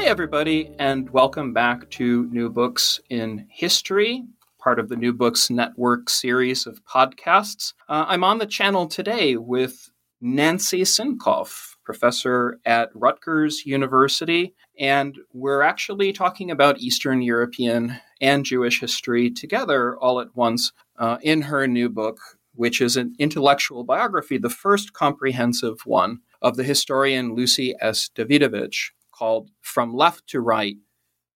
Hi, everybody, and welcome back to New Books in History, part of the New Books Network series of podcasts. Uh, I'm on the channel today with Nancy Sinkoff, professor at Rutgers University, and we're actually talking about Eastern European and Jewish history together all at once uh, in her new book, which is an intellectual biography, the first comprehensive one of the historian Lucy S. Dawidowicz called From Left to Right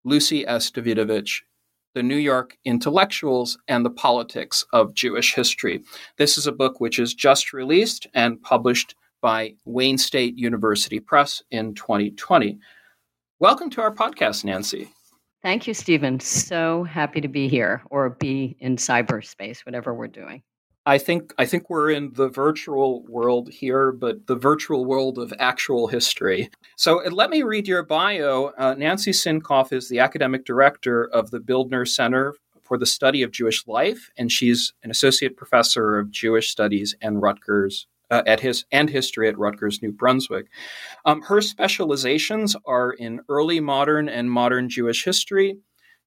Lucy S. Dawidowicz, The New York Intellectuals and the Politics of Jewish History. This is a book which is just released and published by Wayne State University Press in 2020. Welcome to our podcast, Nancy. Thank you, Stephen. So happy to be here or be in cyberspace, whatever we're doing. I think I think we're in the virtual world here, but the virtual world of actual history. So uh, let me read your bio. Uh, Nancy Sinkoff is the academic director of the Bildner Center for the Study of Jewish Life, and she's an associate professor of Jewish Studies and Rutgers uh, at his and history at Rutgers New Brunswick. Um, her specializations are in early modern and modern Jewish history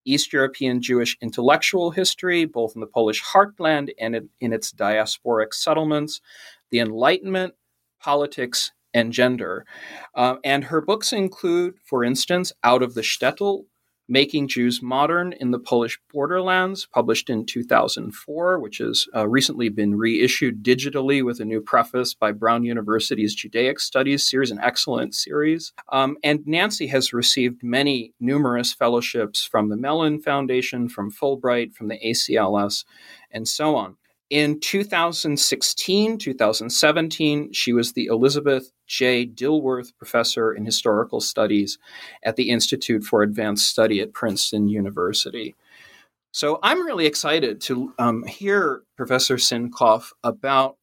East European Jewish intellectual history, both in the Polish heartland and in, its diasporic settlements, the Enlightenment, politics, and gender. Uh, and her books include, for instance, Out of the Shtetl, Making Jews Modern in the Polish Borderlands, published in 2004, which has uh, recently been reissued digitally with a new preface by Brown University's Judaic Studies series, an excellent series. Um, and Nancy has received many numerous fellowships from the Mellon Foundation, from Fulbright, from the ACLS, and so on. In 2016, 2017, she was the Elizabeth J. Dilworth Professor in Historical Studies at the Institute for Advanced Study at Princeton University. So I'm really excited to um, hear Professor Sinkoff about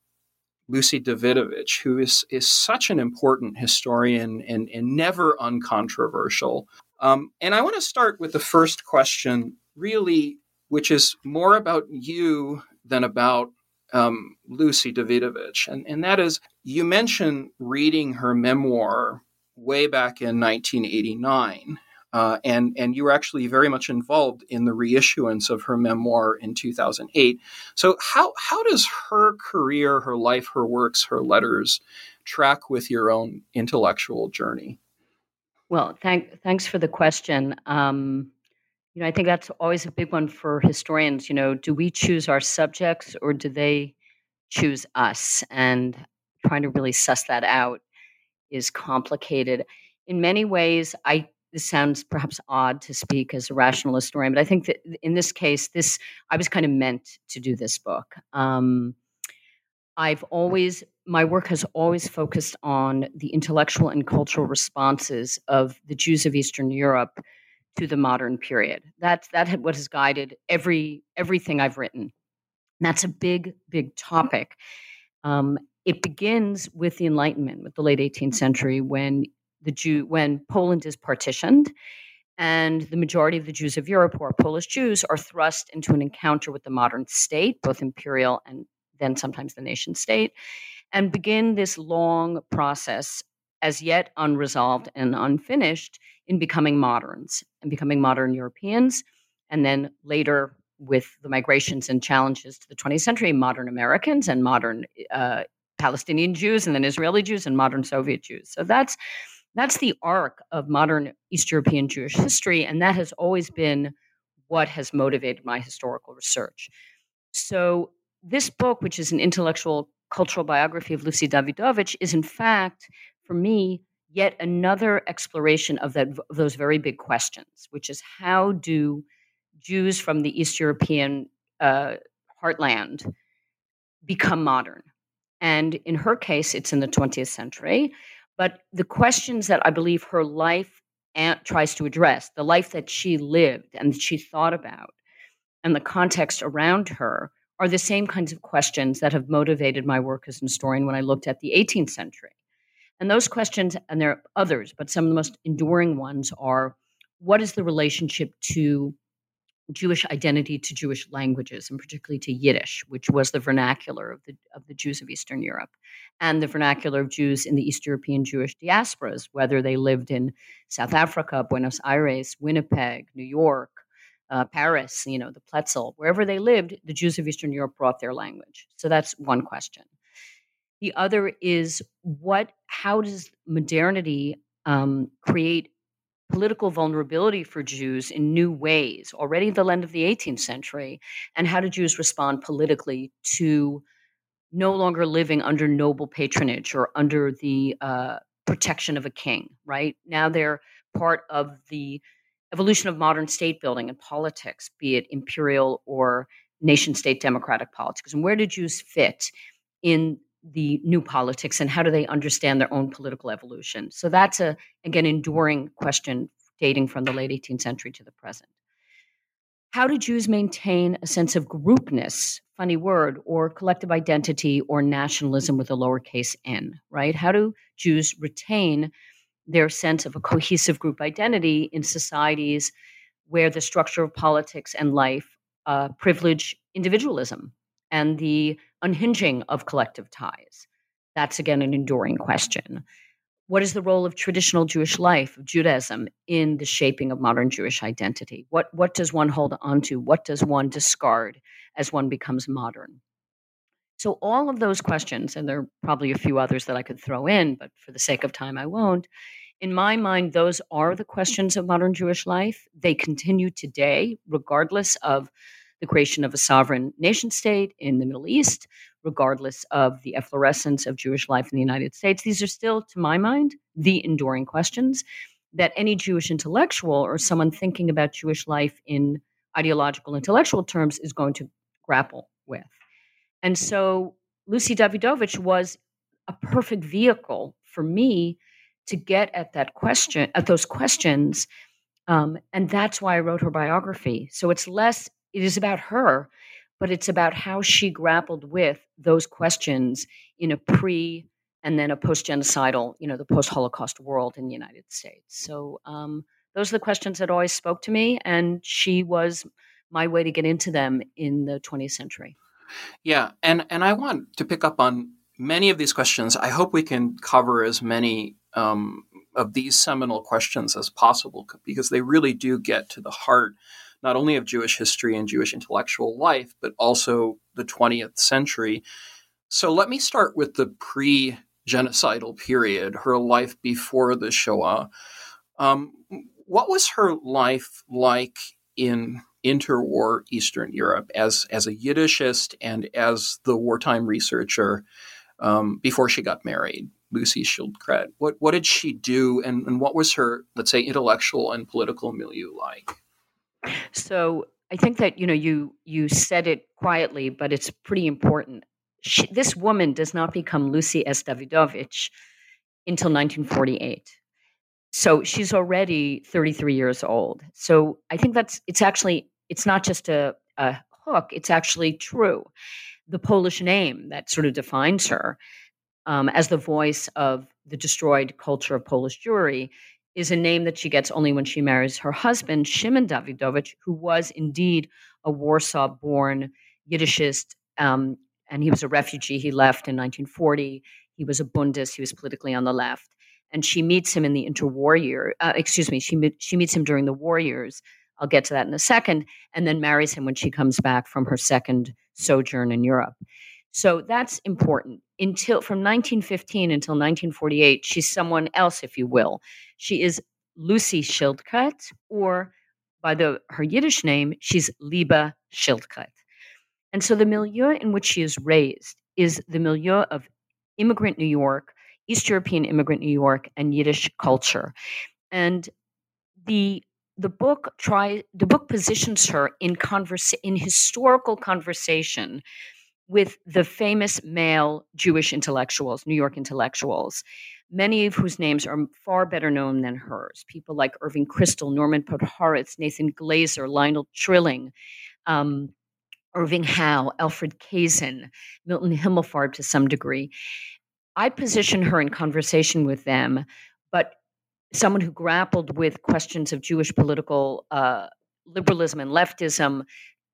Lucy Dawidowicz, who is, is such an important historian and, and never uncontroversial. Um, and I want to start with the first question, really, which is more about you than about um, Lucy Dawidowicz. And, and that is, you mentioned reading her memoir way back in 1989. Uh, and and you were actually very much involved in the reissuance of her memoir in 2008. So how how does her career, her life, her works, her letters track with your own intellectual journey? Well, thank, thanks for the question. Um, you know, I think that's always a big one for historians. You know, do we choose our subjects or do they choose us? And trying to really suss that out is complicated. In many ways, I this sounds perhaps odd to speak as a rational historian, but I think that in this case, this I was kind of meant to do this book. Um, I've always my work has always focused on the intellectual and cultural responses of the Jews of Eastern Europe to the modern period. That's that what has guided every everything I've written. that's a big, big topic. Um, it begins with the Enlightenment, with the late 18th century, when the Jew, when Poland is partitioned, and the majority of the Jews of Europe, who are Polish Jews, are thrust into an encounter with the modern state, both imperial and then sometimes the nation state, and begin this long process, as yet unresolved and unfinished, in becoming moderns and becoming modern Europeans. And then later, with the migrations and challenges to the 20th century, modern Americans and modern uh, Palestinian Jews and then Israeli Jews and modern Soviet Jews. So that's that's the arc of modern East European Jewish history, and that has always been what has motivated my historical research. So this book, which is an intellectual cultural biography of Lucy Dawidowicz, is in fact, for me, yet another exploration of that of those very big questions, which is how do Jews from the East European uh, heartland become modern? And in her case, it's in the 20th century. But the questions that I believe her life aunt tries to address, the life that she lived and she thought about, and the context around her are the same kinds of questions that have motivated my work as an historian when I looked at the 18th century. And those questions, and there are others, but some of the most enduring ones are what is the relationship to Jewish identity to Jewish languages, and particularly to Yiddish, which was the vernacular of the of the Jews of Eastern Europe, and the vernacular of Jews in the East European Jewish diasporas, whether they lived in South Africa, Buenos Aires, Winnipeg, New York, uh, Paris, you know, the Pletzel, wherever they lived, the Jews of Eastern Europe brought their language. So that's one question. The other is what? How does modernity um, create political vulnerability for Jews in new ways, already at the end of the 18th century, and how do Jews respond politically to no longer living under noble patronage or under the uh, protection of a king, right? Now they're part of the evolution of modern state building and politics, be it imperial or nation state democratic politics. And where do Jews fit in the new politics and how do they understand their own political evolution? So that's a again enduring question dating from the late 18th century to the present. How do Jews maintain a sense of groupness, funny word, or collective identity or nationalism with a lowercase n, right? How do Jews retain their sense of a cohesive group identity in societies where the structure of politics and life uh, privilege individualism and the unhinging of collective ties? That's again an enduring question. What is the role of traditional Jewish life, of Judaism, in the shaping of modern Jewish identity? What, what does one hold on to? What does one discard as one becomes modern? So, all of those questions, and there are probably a few others that I could throw in, but for the sake of time, I won't. In my mind, those are the questions of modern Jewish life. They continue today, regardless of the creation of a sovereign nation state in the Middle East, regardless of the efflorescence of Jewish life in the United States. These are still, to my mind, the enduring questions that any Jewish intellectual or someone thinking about Jewish life in ideological intellectual terms is going to grapple with. And so Lucy Dawidowicz was a perfect vehicle for me to get at that question, at those questions. Um, and that's why I wrote her biography. So it's less it is about her, but it's about how she grappled with those questions in a pre and then a post genocidal, you know, the post Holocaust world in the United States. So um, those are the questions that always spoke to me, and she was my way to get into them in the 20th century. Yeah, and and I want to pick up on many of these questions. I hope we can cover as many um, of these seminal questions as possible because they really do get to the heart not only of Jewish history and Jewish intellectual life, but also the 20th century. So let me start with the pre genocidal period, her life before the Shoah. Um, what was her life like in interwar Eastern Europe as, as a Yiddishist and as the wartime researcher um, before she got married? Lucy Schildkret. What what did she do, and, and what was her, let's say, intellectual and political milieu like? So I think that you know you you said it quietly, but it's pretty important. She, this woman does not become Lucy S. Dawidowicz until 1948. So she's already 33 years old. So I think that's it's actually it's not just a, a hook; it's actually true. The Polish name that sort of defines her um, as the voice of the destroyed culture of Polish Jewry is a name that she gets only when she marries her husband, Shimon Dawidowicz, who was indeed a Warsaw born Yiddishist. Um, and he was a refugee. He left in 1940. He was a Bundist. He was politically on the left. And she meets him in the interwar year. Uh, excuse me, she, she meets him during the war years. I'll get to that in a second. And then marries him when she comes back from her second sojourn in Europe. So that's important. until from 1915 until 1948, she's someone else, if you will. She is Lucy Schildkret, or by the her Yiddish name, she's Liba Schildkret. And so the milieu in which she is raised is the milieu of immigrant New York, East European immigrant New York, and Yiddish culture. And the the book try the book positions her in converse in historical conversation with the famous male Jewish intellectuals, New York intellectuals, many of whose names are far better known than hers. People like Irving Kristol, Norman Podhoretz, Nathan Glazer, Lionel Trilling, um, Irving Howe, Alfred Kazin, Milton Himmelfarb to some degree. I position her in conversation with them, but someone who grappled with questions of Jewish political uh, liberalism and leftism,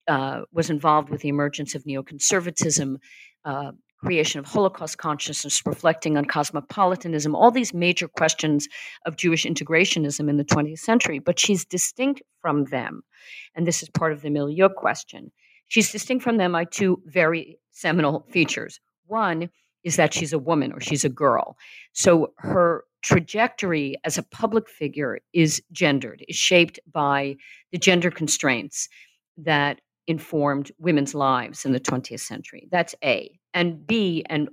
uh, was involved with the emergence of neoconservatism, uh, creation of Holocaust consciousness, reflecting on cosmopolitanism, all these major questions of Jewish integrationism in the 20th century. But she's distinct from them. And this is part of the milieu question. She's distinct from them by two very seminal features. One is that she's a woman or she's a girl. So her trajectory as a public figure is gendered, is shaped by the gender constraints that informed women's lives in the 20th century. That's A. And B, and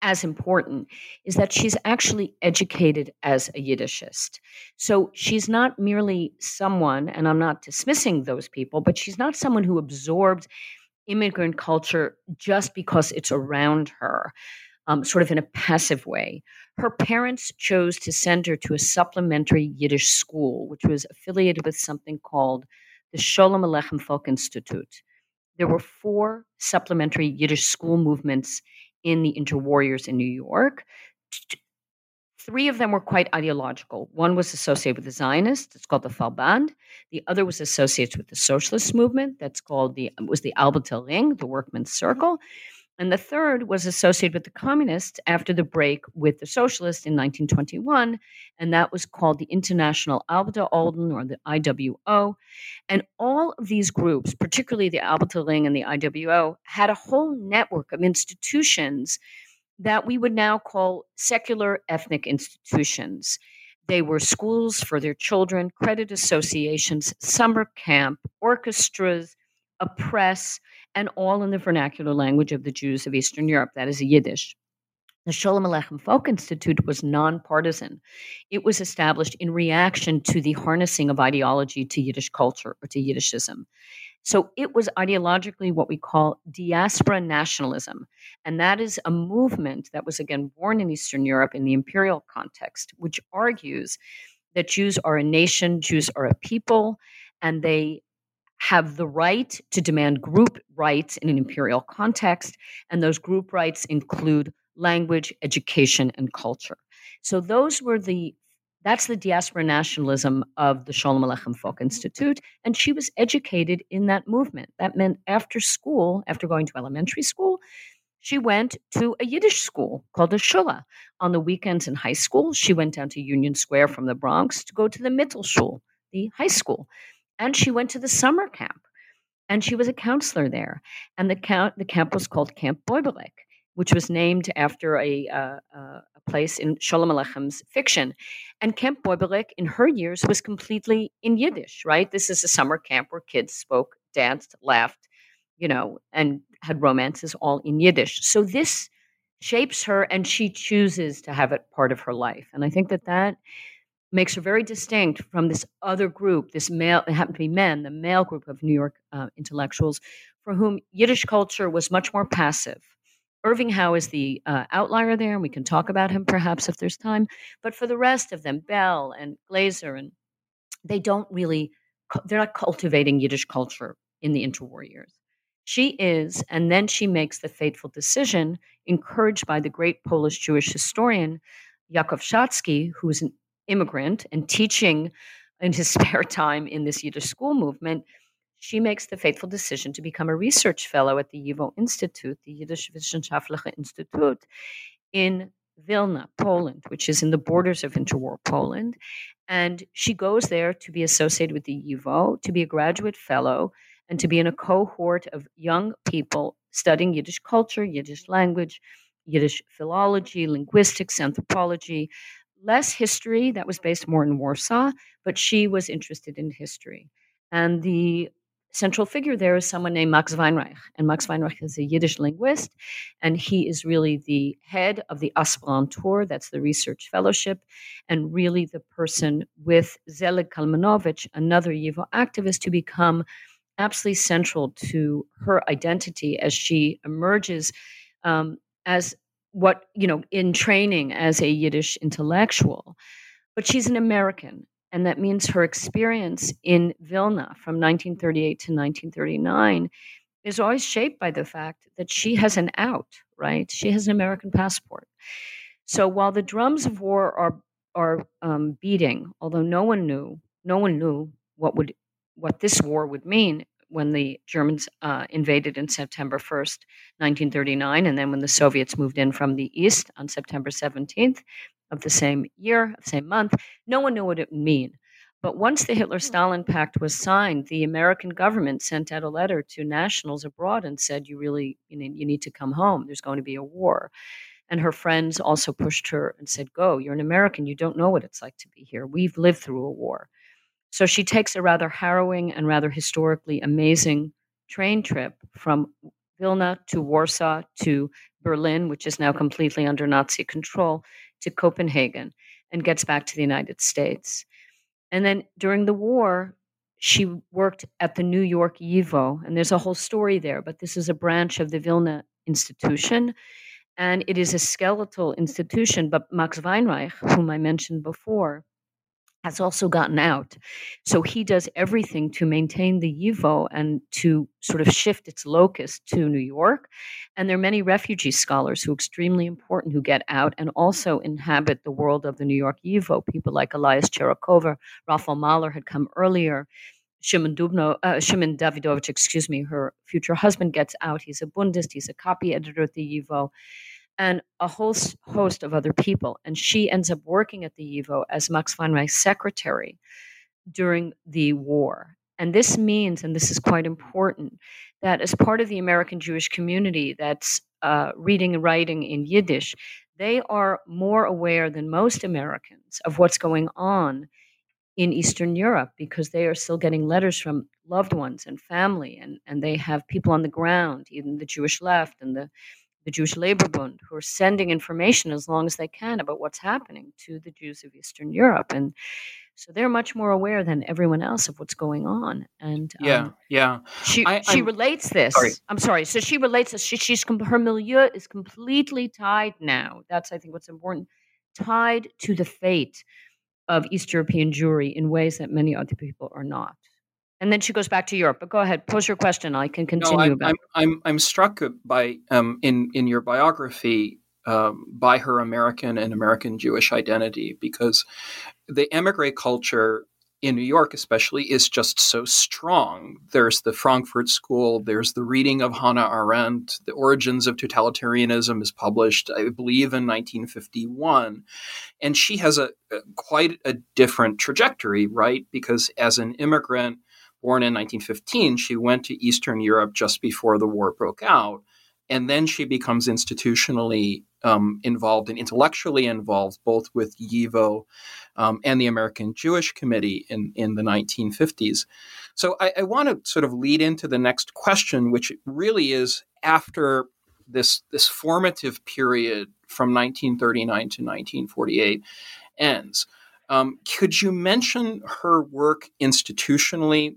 as important, is that she's actually educated as a Yiddishist. So she's not merely someone, and I'm not dismissing those people, but she's not someone who absorbed immigrant culture just because it's around her, um, sort of in a passive way. Her parents chose to send her to a supplementary Yiddish school, which was affiliated with something called the Sholem Aleichem Folk Institute. There were four supplementary Yiddish school movements in the interwarriors in New York. Three of them were quite ideological. One was associated with the Zionists, it's called the Farband. The other was associated with the socialist movement, that's called the was the Arbeiter Ring, the Workmen's Circle. And the third was associated with the communists after the break with the socialists in 1921, and that was called the International Arbeiter Alden or the IWO. And all of these groups, particularly the Arbeiter Ring and the IWO, had a whole network of institutions that we would now call secular ethnic institutions. They were schools for their children, credit associations, summer camp, orchestras, a press, and all in the vernacular language of the Jews of Eastern Europe, that is Yiddish. The Sholem Aleichem Folk Institute was nonpartisan. It was established in reaction to the harnessing of ideology to Yiddish culture or to Yiddishism. So it was ideologically what we call diaspora nationalism. And that is a movement that was again born in Eastern Europe in the imperial context, which argues that Jews are a nation, Jews are a people, and they have the right to demand group rights in an imperial context, and those group rights include language, education, and culture. So those were the that's the diaspora nationalism of the Sholem Aleichem Folk Institute, and she was educated in that movement. That meant after school, after going to elementary school, she went to a Yiddish school called a Shula. On the weekends in high school, she went down to Union Square from the Bronx to go to the Mittelschule, the high school and she went to the summer camp and she was a counselor there and the camp the camp was called camp Boiberik, which was named after a, uh, a place in Sholem Aleichem's fiction and camp Boiberik in her years was completely in yiddish right? This is a summer camp where kids spoke danced laughed you know and had romances all in yiddish. So this shapes her and she chooses to have it part of her life and i think that that makes her very distinct from this other group, this male, it happened to be men, the male group of New York uh, intellectuals, for whom Yiddish culture was much more passive. Irving Howe is the uh, outlier there, and we can talk about him perhaps if there's time. But for the rest of them, Bell and Glazer, and they don't really, they're not cultivating Yiddish culture in the interwar years. She is, and then she makes the fateful decision, encouraged by the great Polish Jewish historian Yakov Shatzky, who is an immigrant and teaching in his spare time in this Yiddish school movement, she makes the fateful decision to become a research fellow at the YIVO Institute, the Yiddish Wissenschaftliche Institut, in Vilna, Poland, which is in the borders of interwar Poland. And she goes there to be associated with the YIVO, to be a graduate fellow, and to be in a cohort of young people studying Yiddish culture, Yiddish language, Yiddish philology, linguistics, anthropology, less history. That was based more in Warsaw, but she was interested in history. And the central figure there is someone named Max Weinreich. And Max Weinreich is a Yiddish linguist, and he is really the head of the Aspirantur, that's the research fellowship, and really the person with Zelig Kalmanovich, another YIVO activist, to become absolutely central to her identity as she emerges um, as what, you know, in training as a Yiddish intellectual. But she's an American, and that means her experience in Vilna from 1938 to 1939 is always shaped by the fact that she has an out, right? She has an American passport. So while the drums of war are are um, beating, although no one knew, no one knew what would what this war would mean when the Germans uh, invaded in September 1st, 1939, and then when the Soviets moved in from the east on September 17th, of the same year, same month. No one knew what it would mean. But once the Hitler Stalin Pact was signed, the American government sent out a letter to nationals abroad and said, You really you need, you need to come home. There's going to be a war. And her friends also pushed her and said, Go, you're an American. You don't know what it's like to be here. We've lived through a war. So she takes a rather harrowing and rather historically amazing train trip from Vilna to Warsaw to Berlin, which is now completely under Nazi control, to Copenhagen and gets back to the United States. And then during the war, she worked at the New York YIVO, and there's a whole story there, but this is a branch of the Vilna institution. And it is a skeletal institution, but Max Weinreich, whom I mentioned before, has also gotten out. So he does everything to maintain the YIVO and to sort of shift its locus to New York. And there are many refugee scholars who are extremely important who get out and also inhabit the world of the New York YIVO. People like Elias Tcherikower, Raphael Mahler had come earlier. Shimon Dubnow, uh, Shimon Dawidowicz, excuse me, her future husband gets out. He's a Bundist. He's a copy editor at the YIVO and a whole host of other people. And she ends up working at the YIVO as Max Weinreich's secretary during the war. And this means, and this is quite important, that as part of the American Jewish community that's uh, reading and writing in Yiddish, they are more aware than most Americans of what's going on in Eastern Europe because they are still getting letters from loved ones and family, and, and they have people on the ground, even the Jewish left and the the Jewish Labor Bund, who are sending information as long as they can about what's happening to the Jews of Eastern Europe. And so they're much more aware than everyone else of what's going on. And um, yeah, yeah, she I, she relates this. Sorry. I'm sorry. So she relates this. She, she's her milieu is completely tied now. That's I think what's important. Tied to the fate of East European Jewry in ways that many other people are not and then she goes back to Europe. But go ahead, pose your question. I can continue. No, I'm, I'm, I'm, I'm struck by um, in in your biography um, by her American and American Jewish identity because the emigre culture in New York, especially, is just so strong. There's the Frankfurt School, there's the reading of Hannah Arendt, The Origins of Totalitarianism is published, I believe, in 1951. And she has a, a quite a different trajectory, right? Because as an immigrant, born in 1915, she went to Eastern Europe just before the war broke out. And then she becomes institutionally um, involved and intellectually involved both with YIVO um, and the American Jewish Committee in, in the 1950s. So I, I want to sort of lead into the next question, which really is after this, this formative period from 1939 to 1948 ends. Um, could you mention her work institutionally,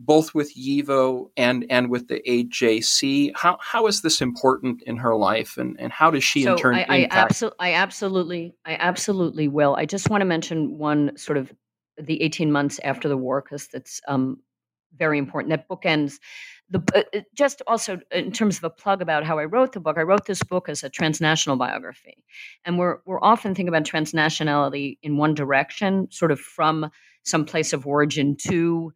both with YIVO and and with the AJC. How how is this important in her life, and, and how does she so in turn I, I, abso- I absolutely I absolutely will. I just want to mention one sort of the eighteen months after the war because that's um, very important. That book ends. The, uh, uh, just also in terms of a plug about how I wrote the book, I wrote this book as a transnational biography, and we're we're often thinking about transnationality in one direction, sort of from some place of origin to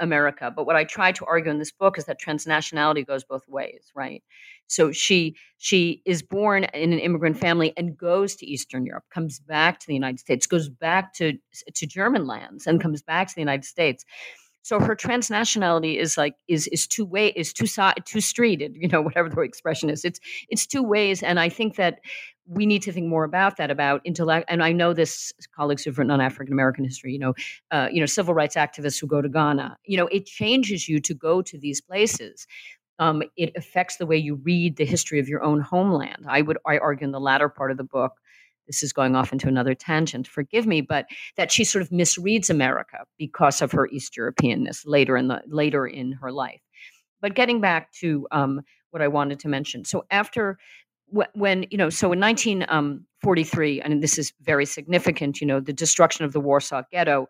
America. But what I try to argue in this book is that transnationality goes both ways, right? So she she is born in an immigrant family and goes to Eastern Europe, comes back to the United States, goes back to to German lands, and comes back to the United States. So her transnationality is like is is two way is two side two streeted, you know, whatever the expression is. It's it's two ways, and I think that we need to think more about that about intellect. And I know this colleagues who've written on African American history, you know, uh, you know, civil rights activists who go to Ghana. You know, it changes you to go to these places. Um, it affects the way you read the history of your own homeland. I would I argue in the latter part of the book this is going off into another tangent, forgive me, but that she sort of misreads America because of her East Europeanness later in the later in her life. But getting back to um, what I wanted to mention, so after when you know, so in 1943, um, and this is very significant, you know, the destruction of the Warsaw Ghetto,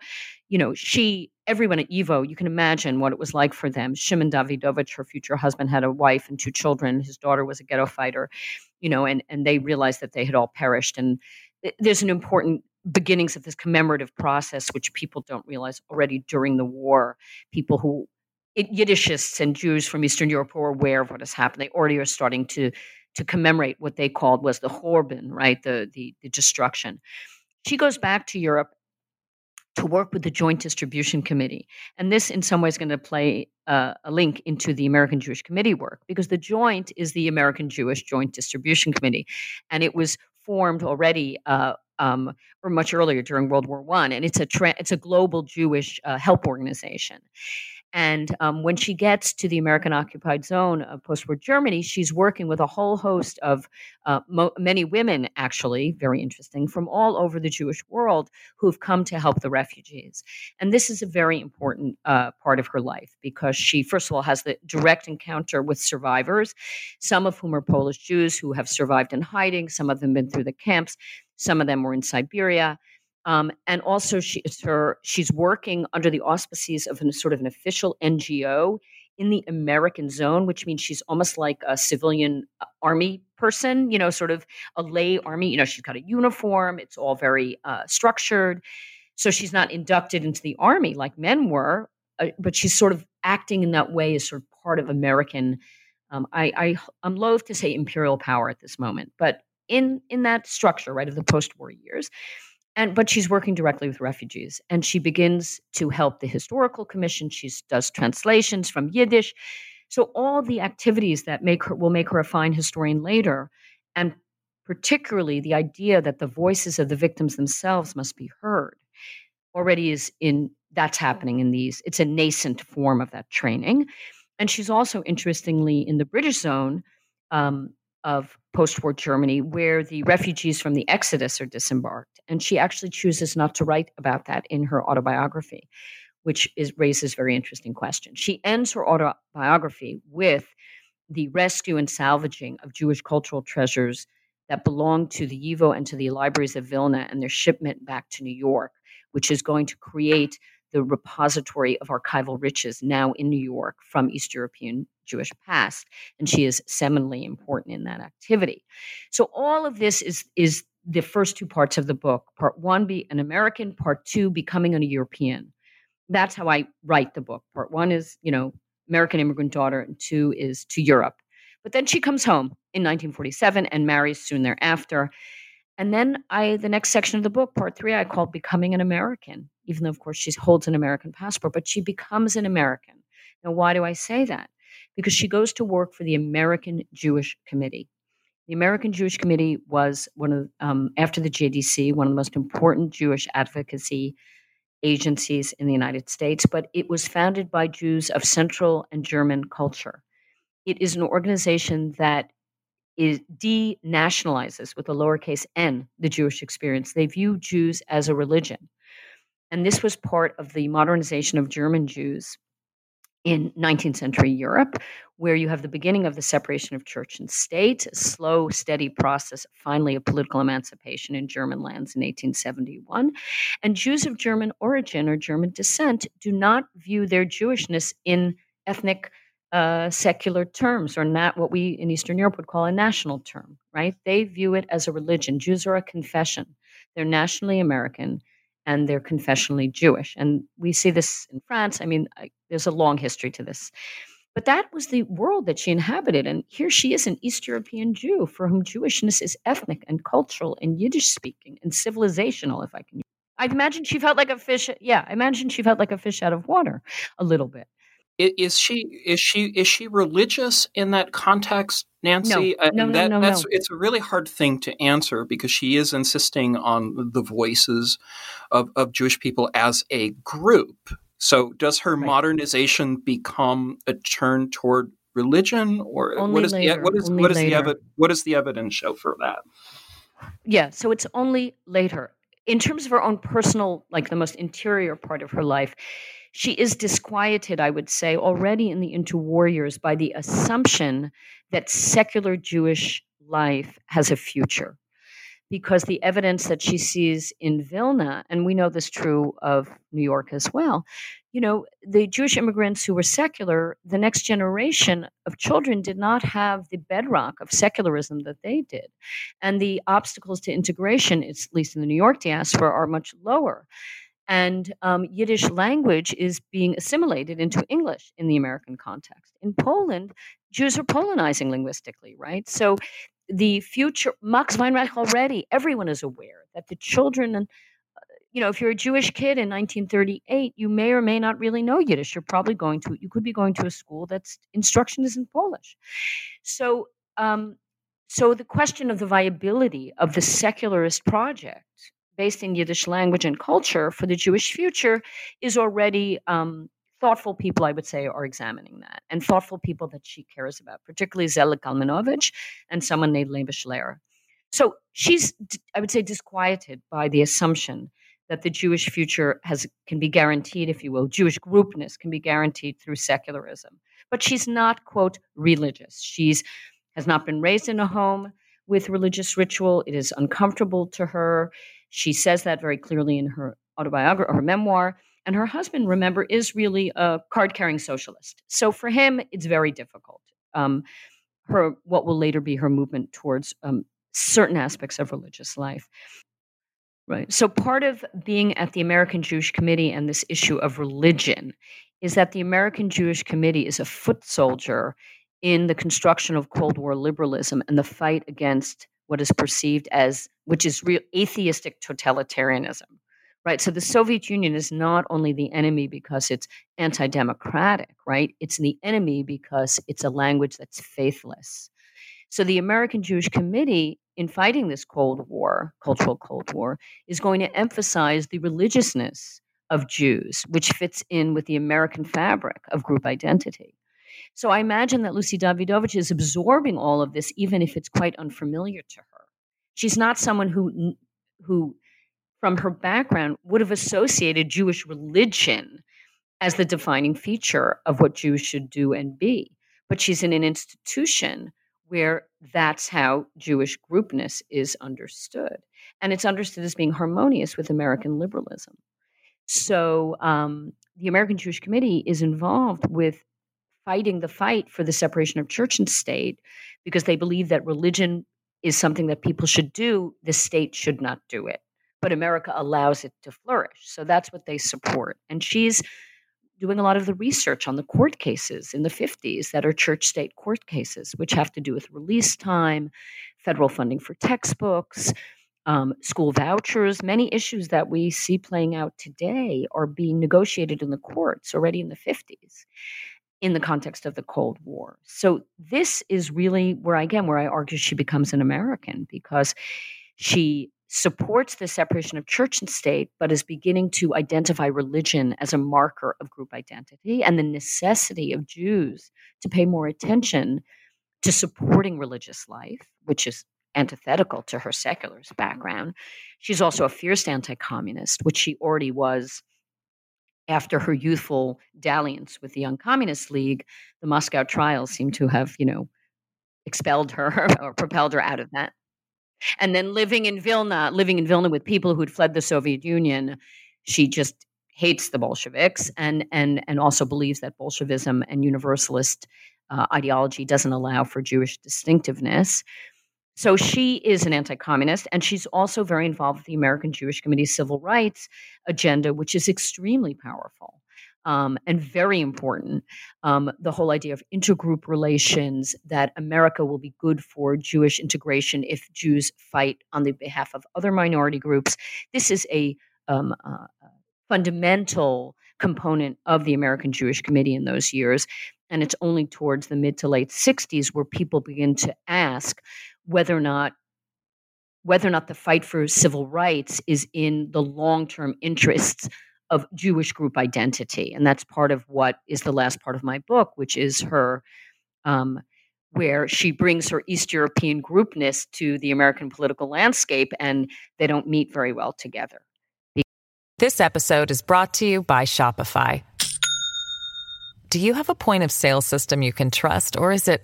you know, she, everyone at YIVO, you can imagine what it was like for them. Shimon Dawidowicz, her future husband, had a wife and two children. His daughter was a ghetto fighter you know, and and they realized that they had all perished. And there's an important beginnings of this commemorative process, which people don't realize already during the war. People who Yiddishists and Jews from Eastern Europe were aware of what has happened. They already are starting to to commemorate what they called was the Horben, right, the the, the destruction. She goes back to Europe to work with the Joint Distribution Committee. And this, in some ways, is going to play uh, a link into the American Jewish Committee work because the Joint is the American Jewish Joint Distribution Committee. And it was formed already. Uh, um, or much earlier during World War One, and it's a tra- it's a global Jewish uh, help organization. And um, when she gets to the American occupied zone of post war Germany, she's working with a whole host of uh, mo- many women, actually, very interesting, from all over the Jewish world who've come to help the refugees. And this is a very important uh, part of her life because she, first of all, has the direct encounter with survivors, some of whom are Polish Jews who have survived in hiding, some of them been through the camps, some of them were in Siberia. Um, and also, she, her, she's working under the auspices of a sort of an official NGO in the American zone, which means she's almost like a civilian uh, army person, you know, sort of a lay army. You know, she's got a uniform, it's all very uh, structured. So she's not inducted into the army like men were, uh, but she's sort of acting in that way as sort of part of American. Um, I, I I'm loath to say imperial power at this moment, but in in that structure, right, of the post-war years and but she's working directly with refugees and she begins to help the historical commission. She does translations from yiddish. So all the activities that make her will make her a fine historian later and particularly the idea that the voices of the victims themselves must be heard already is in that's happening in these it's a nascent form of that training. And she's also interestingly in the british zone um, of post war Germany where the refugees from the Exodus are disembarked. And she actually chooses not to write about that in her autobiography, which is, raises very interesting questions. She ends her autobiography with the rescue and salvaging of Jewish cultural treasures that belong to the YIVO and to the libraries of Vilna and their shipment back to New York, which is going to create the repository of archival riches now in New York from East European Jewish past, and she is seminally important in that activity. So all of this is is the first two parts of the book. Part one be an American, part two becoming a European. That's how I write the book. Part one is, you know, American immigrant daughter, and two is to Europe. But then she comes home in 1947 and marries soon thereafter. And then I, the next section of the book, part three, I call Becoming an American, even though, of course, she holds an American passport, but she becomes an American. Now, why do I say that? Because she goes to work for the American Jewish Committee. The American Jewish Committee was one of, um, after the JDC, one of the most important Jewish advocacy agencies in the United States, but it was founded by Jews of Central and German culture. It is an organization that is denationalizes with a lowercase n the Jewish experience. They view Jews as a religion. And this was part of the modernization of German Jews in 19th century Europe, where you have the beginning of the separation of church and state, a slow, steady process, finally, of political emancipation in German lands in 1871. And Jews of German origin or German descent do not view their Jewishness in ethnic uh, secular terms, or not what we in Eastern Europe would call a national term, right? They view it as a religion. Jews are a confession. They're nationally American and they're confessionally Jewish. And we see this in France. I mean, I, there's a long history to this. But that was the world that she inhabited. And here she is, an East European Jew for whom Jewishness is ethnic and cultural and Yiddish speaking and civilizational, if I can I imagine she felt like a fish. Yeah, I imagine she felt like a fish out of water, a little bit. Is she is she is she religious in that context, Nancy? Uh, no, no, that, no, no, that's no. it's a really hard thing to answer because she is insisting on the voices of, of Jewish people as a group. So, does her Right. modernization become a turn toward religion, or Only what is later, the what is what is the evi- what does the evidence show for that? Yeah, so it's only later. In terms of her own personal, like the most interior part of her life, she is disquieted, I would say, already in the interwar years by the assumption that secular Jewish life has a future. Because the evidence that she sees in Vilna, and we know this true of New York as well, you know, the Jewish immigrants who were secular, the next generation of children did not have the bedrock of secularism that they did and the obstacles to integration, at least in the New York diaspora, are much lower. And um, Yiddish language is being assimilated into English in the American context. In Poland, Jews are Polonizing linguistically, right? So the future, Max Weinreich already, everyone is aware that the children, and you know, if you're a Jewish kid in 1938, you may or may not really know Yiddish. You're probably going to, you could be going to a school that's instruction is in Polish. So, um, so the question of the viability of the secularist project based in Yiddish language and culture for the Jewish future is already um, thoughtful people, I would say, are examining that, and thoughtful people that she cares about, particularly Zelig Kalmanovich and someone named Leba Schleyer. So she's, I would say, disquieted by the assumption that the Jewish future has can be guaranteed, if you will, Jewish groupness can be guaranteed through secularism. But she's not, quote, religious. She's has not been raised in a home with religious ritual. It is uncomfortable to her. She says that very clearly in her autobiography, or her memoir. And her husband, remember, is really a card-carrying socialist. So for him, it's very difficult. Um, her what will later be her movement towards um, certain aspects of religious life. Right. So part of being at the American Jewish Committee and this issue of religion is that the American Jewish Committee is a foot soldier in the construction of Cold War liberalism and the fight against what is perceived as, which is real atheistic totalitarianism. Right. So the Soviet Union is not only the enemy because it's anti democratic, right? It's the enemy because it's a language that's faithless. So the American Jewish Committee, in fighting this Cold War, cultural Cold War, is going to emphasize the religiousness of Jews, which fits in with the American fabric of group identity. So I imagine that Lucy Dawidowicz is absorbing all of this, even if it's quite unfamiliar to her. She's not someone who, who, from her background, would have associated Jewish religion as the defining feature of what Jews should do and be. But she's in an institution where that's how Jewish groupness is understood. And it's understood as being harmonious with American liberalism. So um, the American Jewish Committee is involved with fighting the fight for the separation of church and state because they believe that religion is something that people should do, the state should not do it. But America allows it to flourish. So that's what they support. And she's doing a lot of the research on the court cases in the 50s that are church state court cases, which have to do with release time, federal funding for textbooks, um, school vouchers. Many issues that we see playing out today are being negotiated in the courts already in the 50s in the context of the Cold War. So this is really where, again, where I argue she becomes an American because she supports the separation of church and state, but is beginning to identify religion as a marker of group identity and the necessity of Jews to pay more attention to supporting religious life, which is antithetical to her secularist background. She's also a fierce anti communist, which she already was after her youthful dalliance with the Young Communist League. The Moscow trials seem to have, you know, expelled her or propelled her out of that and then living in Vilna, living in Vilna with people who'd fled the Soviet Union, she just hates the Bolsheviks and and and also believes that Bolshevism and universalist uh, ideology doesn't allow for Jewish distinctiveness. So she is an anti-communist, and she's also very involved with the American Jewish Committee's civil rights agenda, which is extremely powerful. Um, and very important. Um, the whole idea of intergroup relations, that America will be good for Jewish integration if Jews fight on the behalf of other minority groups. This is a um, uh, fundamental component of the American Jewish Committee in those years. And it's only towards the mid to late 60s where people begin to ask whether or not whether or not the fight for civil rights is in the long-term interests of Jewish group identity. And that's part of what is the last part of my book, which is her um, where she brings her East European groupness to the American political landscape, and they don't meet very well together. This episode is brought to you by Shopify. Do you have a point of sale system you can trust, or is it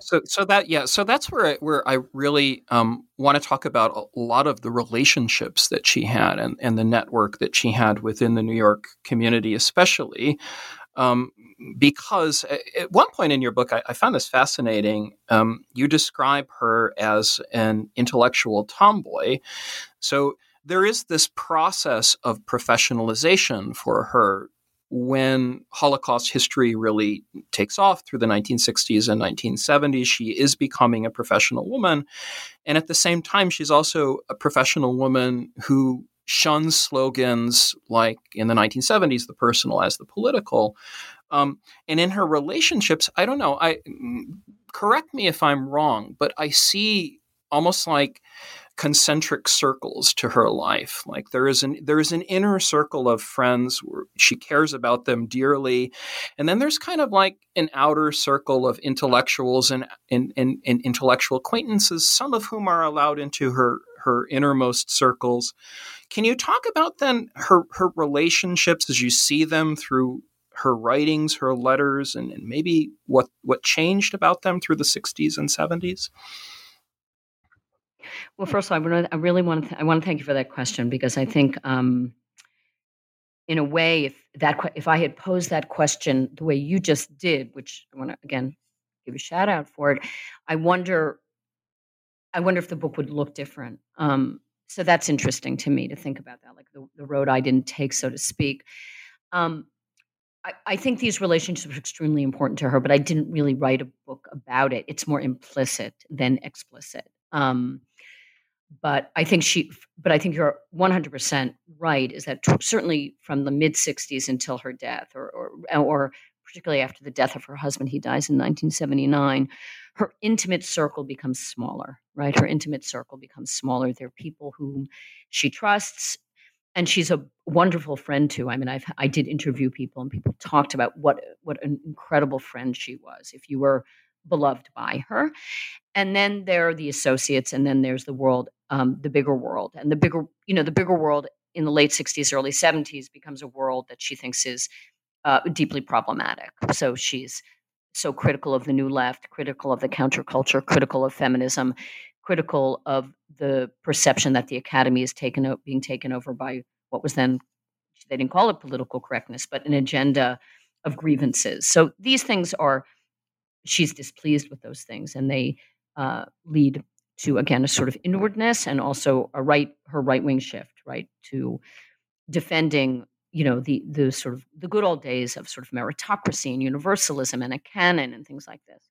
So, so that yeah, so that's where I, where I really um, want to talk about a lot of the relationships that she had and, and the network that she had within the New York community, especially um, because at one point in your book, I, I found this fascinating. Um, you describe her as an intellectual tomboy, so there is this process of professionalization for her when Holocaust history really takes off through the 1960s and 1970s, she is becoming a professional woman. And at the same time, she's also a professional woman who shuns slogans like in the 1970s, the personal as the political. Um, and in her relationships, I don't know, I correct me if I'm wrong, but I see almost like concentric circles to her life. Like there is an there is an inner circle of friends she cares about them dearly, and then there's kind of like an outer circle of intellectuals and and, and, and intellectual acquaintances, some of whom are allowed into her her innermost circles. Can you talk about then her her relationships as you see them through her writings, her letters, and, and maybe what what changed about them through the 60s and 70s? Well, first of all, I, really want to th- I want to thank you for that question because I think, um, in a way, if that if I had posed that question the way you just did, which I want to again give a shout out for it, I wonder, I wonder if the book would look different. Um, so that's interesting to me to think about that, like the, the road I didn't take, so to speak. Um, I, I, think these relationships are extremely important to her, but I didn't really write a book about it. It's more implicit than explicit. Um, but I think she, but I think you're 100% right. Is that certainly from the mid 60s until her death, or, or, uh, or particularly after the death of her husband, he dies in 1979. Her intimate circle becomes smaller, right? Her intimate circle becomes smaller. There are people whom she trusts, and she's a wonderful friend too. I mean, I've I did interview people, and people talked about what what an incredible friend she was. If you were beloved by her. And then there are the associates, and then there's the world, um, the bigger world. And the bigger, you know, the bigger world in the late 60s, early 70s becomes a world that she thinks is uh, deeply problematic. So she's so critical of the new left, critical of the counterculture, critical of feminism, critical of the perception that the academy is taken being taken over by what was then they didn't call it political correctness, but an agenda of grievances. So these things are she's displeased with those things, and they uh, lead to again a sort of inwardness and also a right her right wing shift, right to defending you know the the sort of the good old days of sort of meritocracy and universalism and a canon and things like this.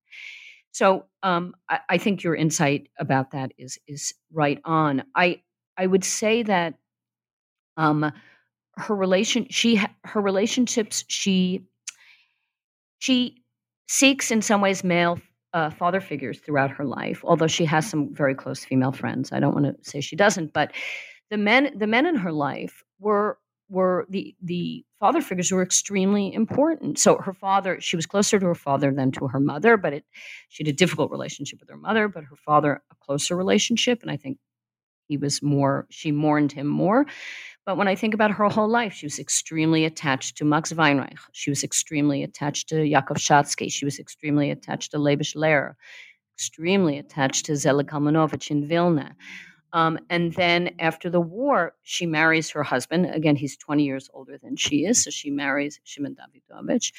So um, I, I, think your insight about that is is right on. I I would say that um, her relation she her relationships she she seeks in some ways male uh, father figures throughout her life, although she has some very close female friends. I don't want to say she doesn't, but the men the men in her life were were the the father figures were extremely important. So her father, she was closer to her father than to her mother, but it, she had a difficult relationship with her mother, but her father a closer relationship, and I think he was more she mourned him more. But when I think about her whole life, she was extremely attached to Max Weinreich. She was extremely attached to Yakov Shatzky. She was extremely attached to Leibush Lehrer, extremely attached to Zelig Kalmanovich in Vilna. Um, and then after the war, she marries her husband. Again, he's 20 years older than she is. So she marries Shimon Dawidowicz.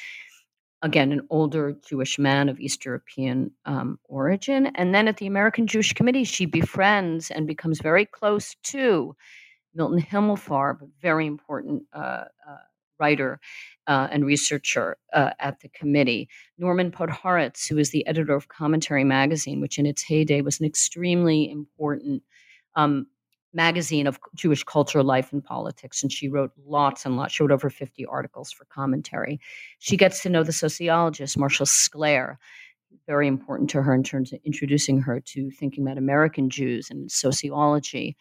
Again, an older Jewish man of East European um, origin. And then at the American Jewish Committee, she befriends and becomes very close to Milton Himmelfarb, a very important uh, uh, writer uh, and researcher uh, at the committee. Norman Podhoretz, who is the editor of Commentary Magazine, which in its heyday was an extremely important um, magazine of Jewish culture, life, and politics. And she wrote lots and lots. She wrote over 50 articles for commentary. She gets to know the sociologist, Marshall Sklare, very important to her in terms of introducing her to thinking about American Jews and sociology.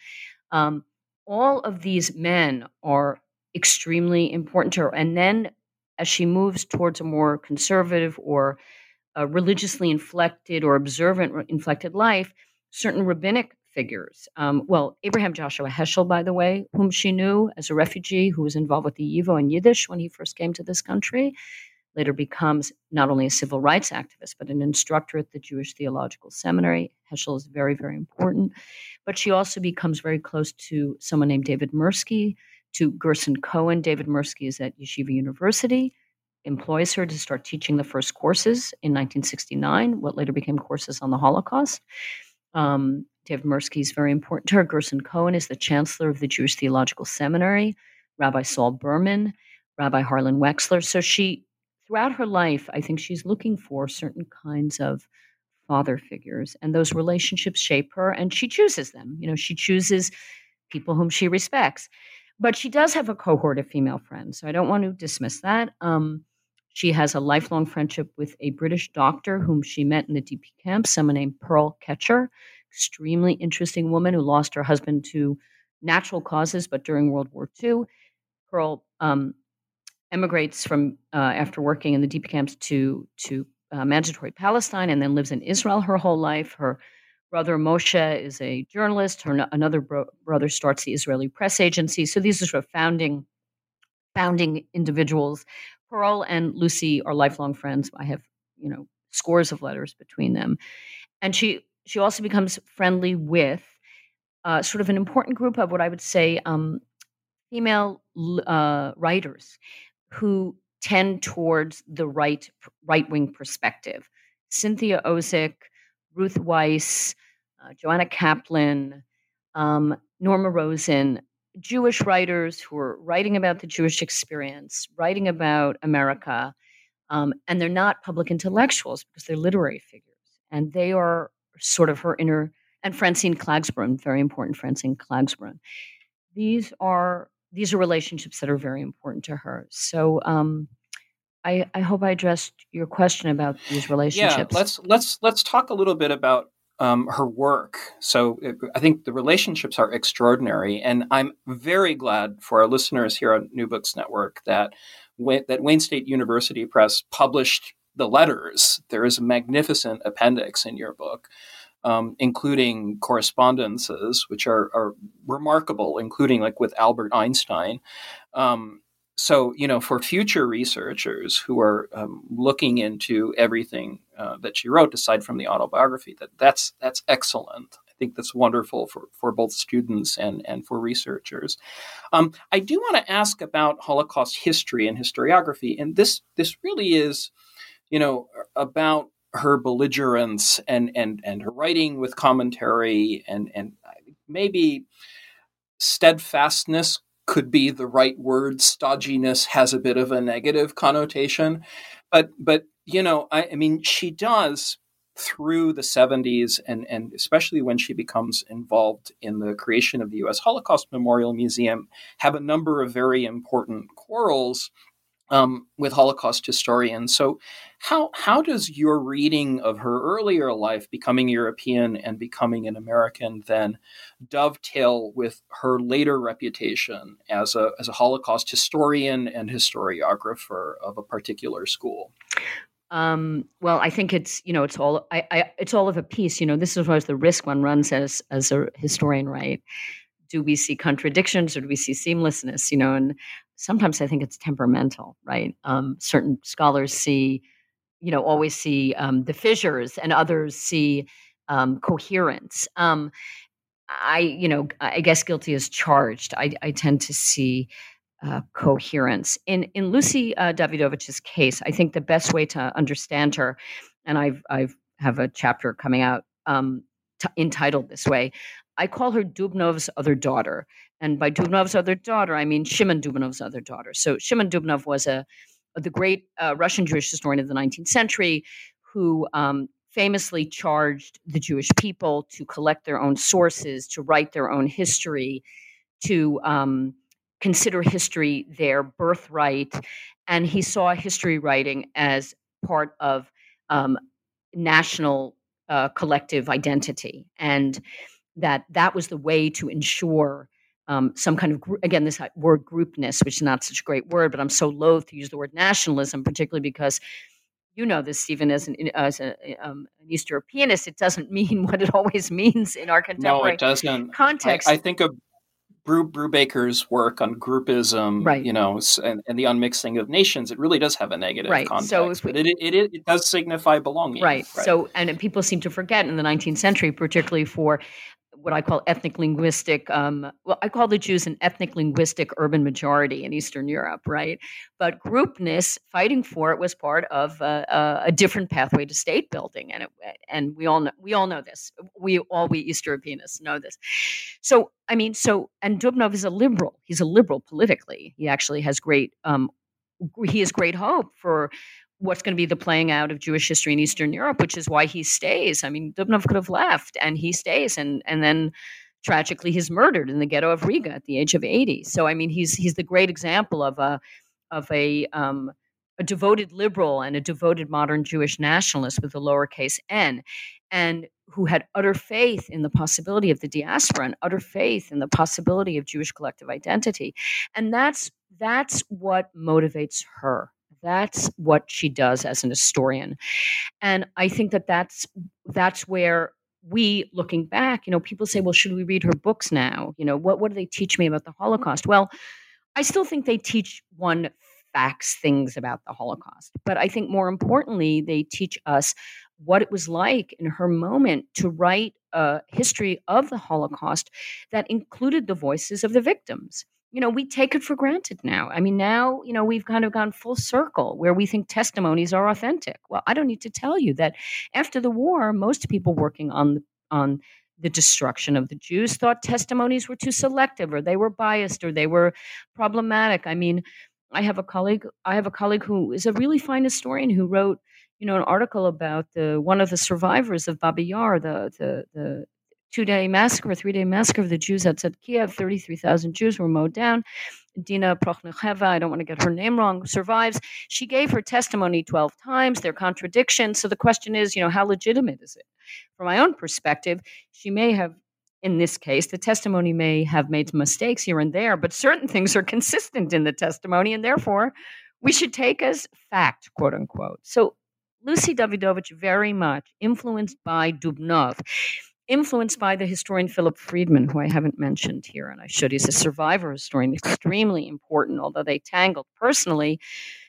Um, all of these men are extremely important to her. And then as she moves towards a more conservative or religiously inflected or observant inflected life, certain rabbinic figures. Um, well, Abraham Joshua Heschel, by the way, whom she knew as a refugee who was involved with the YIVO and Yiddish when he first came to this country, later becomes not only a civil rights activist, but an instructor at the Jewish Theological Seminary. Heschel is very, very important. But she also becomes very close to someone named David Mirsky, to Gerson Cohen. David Mirsky is at Yeshiva University, employs her to start teaching the first courses in 1969, what later became courses on the Holocaust. Um, David Mirsky is very important to her. Gerson Cohen is the chancellor of the Jewish Theological Seminary, Rabbi Saul Berman, Rabbi Harlan Wechsler. So she, throughout her life, I think she's looking for certain kinds of father figures, and those relationships shape her, and she chooses them. You know, she chooses people whom she respects. But she does have a cohort of female friends, so I don't want to dismiss that. Um, she has a lifelong friendship with a British doctor whom she met in the DP camp, someone named Pearl Ketcher, extremely interesting woman who lost her husband to natural causes, but during World War II. Pearl um, emigrates from uh, after working in the DP camps to to uh, mandatory Palestine, and then lives in Israel her whole life. Her brother Moshe is a journalist. Her another bro- brother starts the Israeli press agency. So these are sort of founding founding individuals. Pearl and Lucy are lifelong friends. I have you know scores of letters between them, and she she also becomes friendly with uh, sort of an important group of what I would say um, female uh, writers who tend towards the right right wing perspective. Cynthia Ozick, Ruth Wisse, uh, Joanna Kaplan, um, Norma Rosen, Jewish writers who are writing about the Jewish experience, writing about America, um, and they're not public intellectuals because they're literary figures, and they are sort of her inner. And Francine Klagsbrun, very important, Francine Klagsbrun. These are these are relationships that are very important to her. So um, I, I hope I addressed your question about these relationships. Yeah, let's let's let's talk a little bit about um, her work. So it, I think the relationships are extraordinary, and I'm very glad for our listeners here on New Books Network that that Wayne State University Press published the letters. There is a magnificent appendix in your book. Um, including correspondences, which are, are, remarkable, including like with Albert Einstein. Um, so you know for future researchers who are um, looking into everything uh, that she wrote aside from the autobiography that that's that's excellent. I think that's wonderful for, for both students and, and for researchers. Um, i do want to ask about holocaust history and historiography and this this really is you know about her belligerence and and and her writing with commentary and and maybe steadfastness could be the right word. Stodginess has a bit of a negative connotation, but but you know, I, I mean, she does through the 70s and, and especially when she becomes involved in the creation of the US Holocaust Memorial Museum, have a number of very important quarrels um, with Holocaust historians. So, how how does your reading of her earlier life, becoming European and becoming an American, then dovetail with her later reputation as a as a Holocaust historian and historiographer of a particular school? Um, well, I think it's you know it's all I, I, it's all of a piece. You know, this is always the risk one runs as as a historian, right? Do we see contradictions or do we see seamlessness? You know, and sometimes I think it's temperamental, right? Um, certain scholars see, you know, always see um, the fissures, and others see um, coherence. Um, I, you know, I guess guilty is charged. I, I tend to see uh, coherence. In in Lucy uh, Dawidowicz's case, I think the best way to understand her, and I've I've have a chapter coming out um, t- entitled this way. I call her Dubnow's other daughter, and by Dubnow's other daughter, I mean Shimon Dubnow's other daughter. So Shimon Dubnow was a the great uh, Russian Jewish historian of the 19th century who um, famously charged the Jewish people to collect their own sources, to write their own history, to um, consider history their birthright. And he saw history writing as part of um, national uh, collective identity. And that that was the way to ensure um, some kind of again this word groupness, which is not such a great word, but I'm so loath to use the word nationalism, particularly because you know this, Stephen, as an as a, um, an East Europeanist, it doesn't mean what it always means in our contemporary no, it doesn't. context. I, I think of Brew, Brubaker's work on groupism, right. you know, and, and, the unmixing of nations, it really does have a negative right. context. So we, but it, it, it, it, does signify belonging. Right. right. So, and people seem to forget in the 19th century, particularly for what I call ethnic linguistic. Um, well, I call the Jews an ethnic linguistic urban majority in Eastern Europe, right? But groupness, fighting for it, was part of uh, uh, a different pathway to state building, and it, and we all know we all know this. We all we East Europeanists know this. So I mean, so and Dubnow is a liberal. He's a liberal politically. He actually has great. Um, he has great hope for what's going to be the playing out of Jewish history in Eastern Europe, which is why he stays. I mean, Dubnow could have left, and he stays, and and then tragically he's murdered in the ghetto of Riga at the age of eighty. So I mean, he's he's the great example of a of a um, a devoted liberal and a devoted modern Jewish nationalist with a lowercase n, and who had utter faith in the possibility of the diaspora and utter faith in the possibility of Jewish collective identity, and that's that's what motivates her that's what she does as an historian. And I think that that's that's where we looking back, you know, people say, well, should we read her books now? You know, what what do they teach me about the Holocaust? Well, I still think they teach one facts things about the Holocaust. But I think more importantly, they teach us what it was like in her moment to write a history of the Holocaust that included the voices of the victims you know, we take it for granted now. I mean, now, you know, we've kind of gone full circle where we think testimonies are authentic. Well, I don't need to tell you that after the war, most people working on on the destruction of the Jews thought testimonies were too selective or they were biased or they were problematic. I mean, I have a colleague I have a colleague who is a really fine historian who wrote, you know, an article about the one of the survivors of Babi Yar, the the the two day massacre, three day massacre of the Jews outside Kiev. 33,000 Jews were mowed down. Dina Prochnocheva, I don't want to get her name wrong, survives. She gave her testimony 12 times. There are contradictions. So the question is, you know, how legitimate is it? From my own perspective, she may have, in this case, the testimony may have made mistakes here and there, but certain things are consistent in the testimony, and therefore we should take as fact, quote unquote. So Lucy Dawidowicz very much influenced by Dubnow influenced by the historian Philip Friedman, who I haven't mentioned here, and I should. He's a survivor historian, extremely important, although they tangled personally.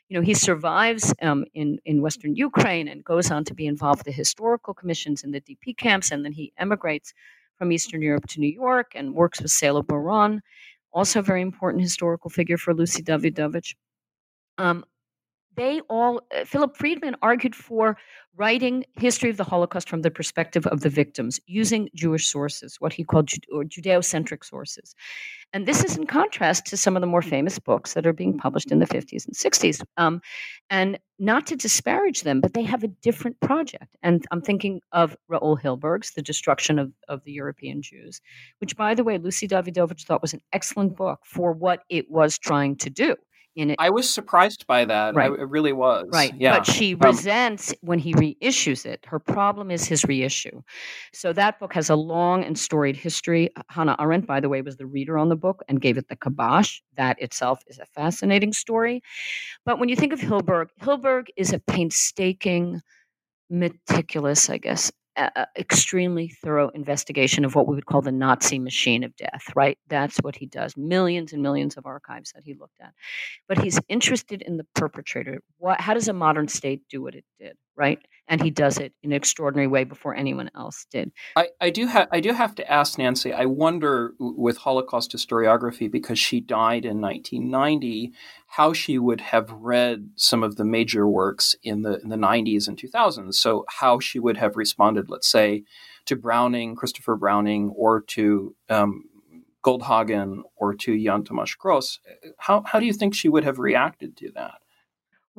You know, he survives um, in, in Western Ukraine and goes on to be involved with the historical commissions in the DP camps, and then he emigrates from Eastern Europe to New York and works with Salo Baron, also a very important historical figure for Lucy Dawidowicz. Um, they all uh, philip friedman argued for writing history of the holocaust from the perspective of the victims using jewish sources what he called judeo-centric sources. And this is in contrast to some of the more famous books that are being published in the 50s and 60s um, and not to disparage them but they have a different project. And i'm thinking of raoul hilberg's the destruction of, of the european jews which by the way lucy dawidowicz thought was an excellent book for what it was trying to do in it. I was surprised by that. Right. I, it really was. Right. Yeah. But she Um, resents when he reissues it. Her problem is his reissue. So that book has a long and storied history. Hannah Arendt, by the way, was the reader on the book and gave it the kibosh. That itself is a fascinating story. But when you think of Hilberg, Hilberg is a painstaking, meticulous, I guess, uh, extremely thorough investigation of what we would call the Nazi machine of death, right? That's what he does. Millions and millions of archives that he looked at. But he's interested in the perpetrator. What, how does a modern state do what it did, right? And he does it in an extraordinary way before anyone else did. I, I do have I do have to ask Nancy. I wonder with Holocaust historiography because she died in 1990, how she would have read some of the major works in the in the 90s and 2000s. So how she would have responded, let's say, to Browning, Christopher Browning, or to um, Goldhagen or to Jan Tomasz Gross. How how do you think she would have reacted to that?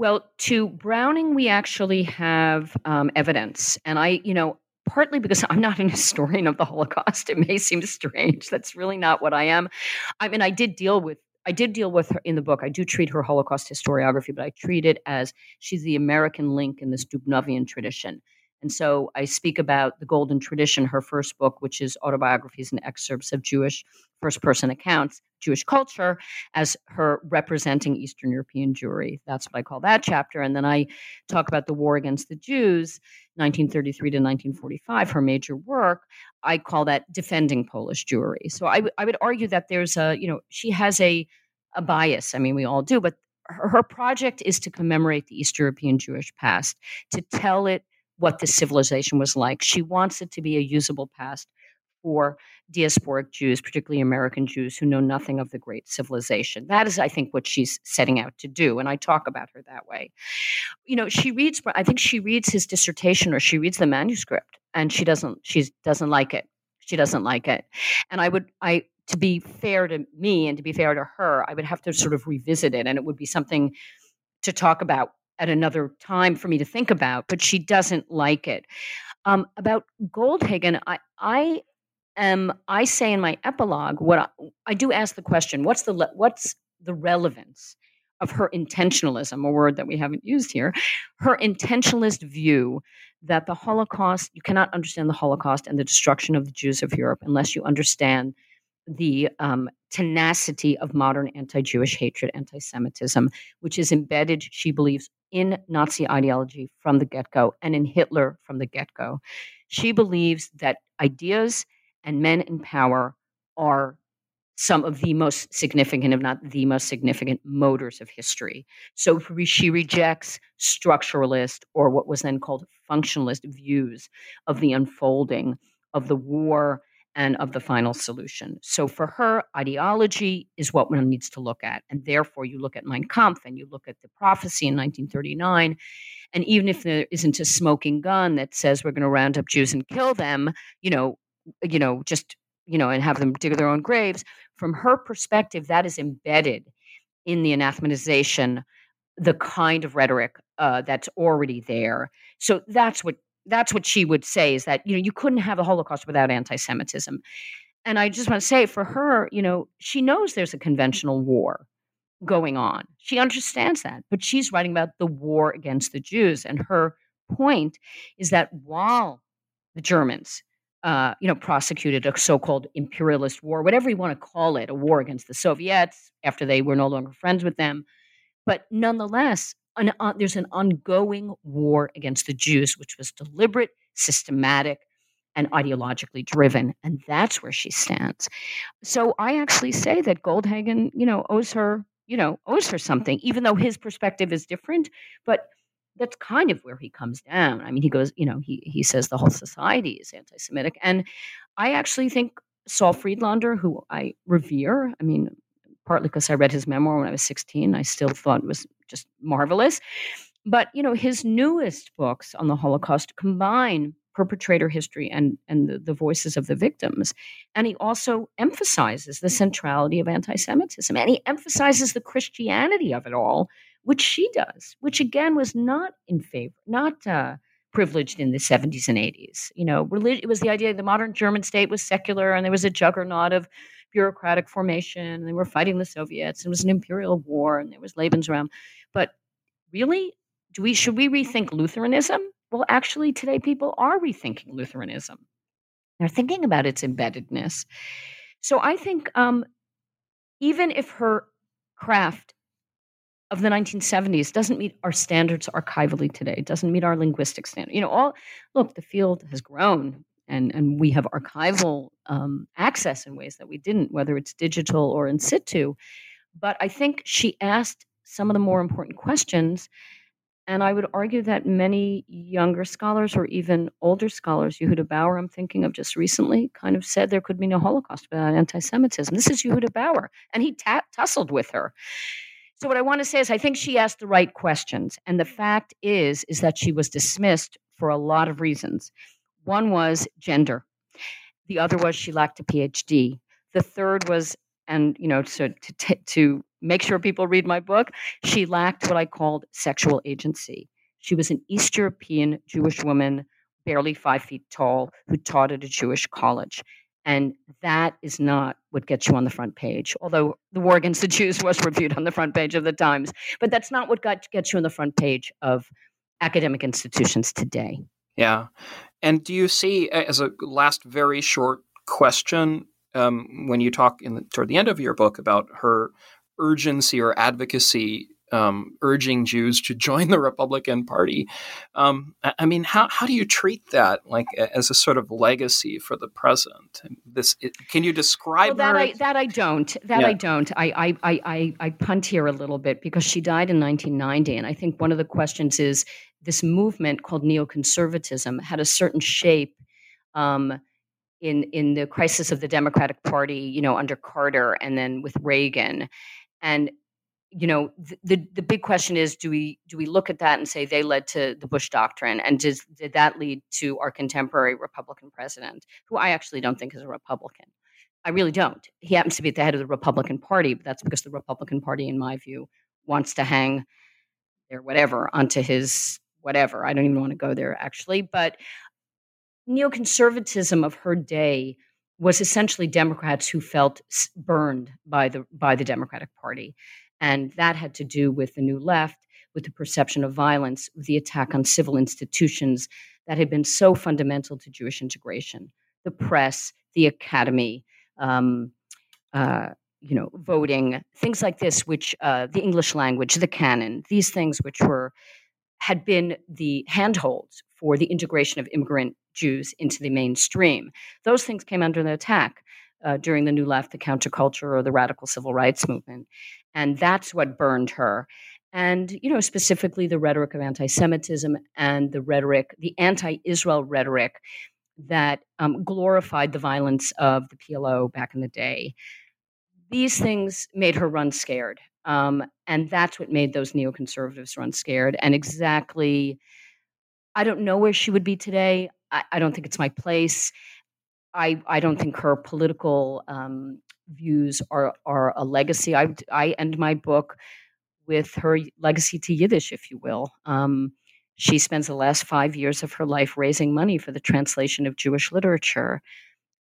Well, to Browning, we actually have um, evidence. And I, you know, partly because I'm not an historian of the Holocaust, it may seem strange. That's really not what I am. I mean, I did deal with. I did deal with her in the book. I do treat her Holocaust historiography, but I treat it as she's the American link in this Dubnovian tradition. And so I speak about the Golden Tradition, her first book, which is autobiographies and excerpts of Jewish first person accounts, Jewish culture, as her representing Eastern European Jewry. That's what I call that chapter. And then I talk about the war against the Jews, 1933 to 1945, her major work. I call that defending Polish Jewry. So I, w- I would argue that there's a, you know, she has a, a bias. I mean, we all do, but her, her project is to commemorate the East European Jewish past, to tell it what this civilization was like. She wants it to be a usable past for diasporic Jews, particularly American Jews who know nothing of the great civilization. That is, I think, what she's setting out to do. And I talk about her that way. You know, she reads, I think she reads his dissertation or she reads the manuscript and she doesn't, she doesn't like it. She doesn't like it. And I would, I, to be fair to me and to be fair to her, I would have to sort of revisit it and it would be something to talk about at another time for me to think about, but she doesn't like it. Um, about Goldhagen, I, I am. I say in my epilogue, what I, I do ask the question: What's the what's the relevance of her intentionalism, a word that we haven't used here, her intentionalist view that the Holocaust, you cannot understand the Holocaust and the destruction of the Jews of Europe unless you understand the um, tenacity of modern anti Jewish hatred, anti Semitism, which is embedded, she believes, in Nazi ideology from the get go and in Hitler from the get go. She believes that ideas and men in power are some of the most significant, if not the most significant, motors of history. So she rejects structuralist or what was then called functionalist views of the unfolding of the war and of the final solution. So for her, ideology is what one needs to look at. And therefore, you look at Mein Kampf and you look at the prophecy in 1939. And even if there isn't a smoking gun that says we're going to round up Jews and kill them, you know, you know, just, you know, and have them dig their own graves, from her perspective, that is embedded in the anathematization, the kind of rhetoric uh, that's already there. So that's what that's what she would say is that you know you couldn't have a holocaust without anti-semitism. And i just want to say for her you know she knows there's a conventional war going on. She understands that but she's writing about the war against the jews and her point is that while the germans uh, you know prosecuted a so-called imperialist war whatever you want to call it a war against the soviets after they were no longer friends with them but nonetheless an, uh, there's an ongoing war against the Jews, which was deliberate, systematic, and ideologically driven, and that's where she stands. So I actually say that Goldhagen, you know, owes her, you know, owes her something, even though his perspective is different. But that's kind of where he comes down. I mean, he goes, you know, he he says the whole society is anti-Semitic, and I actually think Saul Friedlander, who I revere, I mean, partly because I read his memoir when I was 16. I still thought it was just marvelous. But, you know, his newest books on the Holocaust combine perpetrator history and, and the, the voices of the victims. And he also emphasizes the centrality of anti Semitism and he emphasizes the Christianity of it all, which she does, which again was not in favor, not uh, privileged in the 70s and 80s. You know, it was the idea the modern German state was secular and there was a juggernaut of bureaucratic formation. And they were fighting the Soviets. And it was an imperial war, and there was Lebensraum. But really, do we should we rethink Lutheranism? Well, actually, today people are rethinking Lutheranism. They're thinking about its embeddedness. So I think um, even if her craft of the 1970s doesn't meet our standards archivally today, doesn't meet our linguistic standard. You know, all look, the field has grown and and we have archival um, access in ways that we didn't, whether it's digital or in situ. But I think she asked some of the more important questions, And I would argue that many younger scholars or even older scholars, Yehuda Bauer, I'm thinking of just recently, kind of said there could be no Holocaust without anti Semitism. This is Yehuda Bauer, and he t- tussled with her. So what I want to say is I think she asked the right questions. And the fact is, is that she was dismissed for a lot of reasons. One was gender. The other was she lacked a PhD. The third was, and you know, so to, to, to make sure people read my book, she lacked what I called sexual agency. She was an East European Jewish woman, barely five feet tall, who taught at a Jewish college. And that is not what gets you on the front page, although the war against the Jews was reviewed on the front page of the Times. But that's not what got, gets you on the front page of academic institutions today. Yeah. And do you see, as a last very short question, um, when you talk in the, toward the end of your book about her urgency or advocacy um, urging Jews to join the Republican Party. Um, I mean, how, how do you treat that, like as a sort of legacy for the present? This it, can you describe well, that? I, that I don't. That yeah. I don't. I, I I I punt here a little bit because she died in 1990, and I think one of the questions is this movement called neoconservatism had a certain shape. Um, in in the crisis of the Democratic Party, you know, under Carter and then with Reagan, and you know the, the, the big question is do we do we look at that and say they led to the bush doctrine? And does, did that lead to our contemporary republican president who i actually don't think is a republican. I really don't. He happens to be at the head of the republican party but that's because the republican party in my view wants to hang their whatever onto his whatever i don't even want to go there actually but neoconservatism of her day was essentially Democrats who felt burned by the by the Democratic Party, and that had to do with the New Left, with the perception of violence, with the attack on civil institutions that had been so fundamental to Jewish integration, the press, the academy. Um, uh, you know, voting, things like this, which uh, the English language, the canon, these things which were had been the handholds for the integration of immigrant Jews into the mainstream. Those things came under the attack uh, during the New Left, the counterculture, or the radical civil rights movement. And that's what burned her. And, you know, specifically the rhetoric of anti Semitism and the rhetoric, the anti Israel rhetoric that um, glorified the violence of the PLO back in the day. These things made her run scared. Um, and that's what made those neoconservatives run scared. And exactly, I don't know where she would be today. I, I don't think it's my place. I, I don't think her political um, views are, are a legacy. I, I end my book with her legacy to Yiddish, if you will. Um, she spends the last five years of her life raising money for the translation of Jewish literature.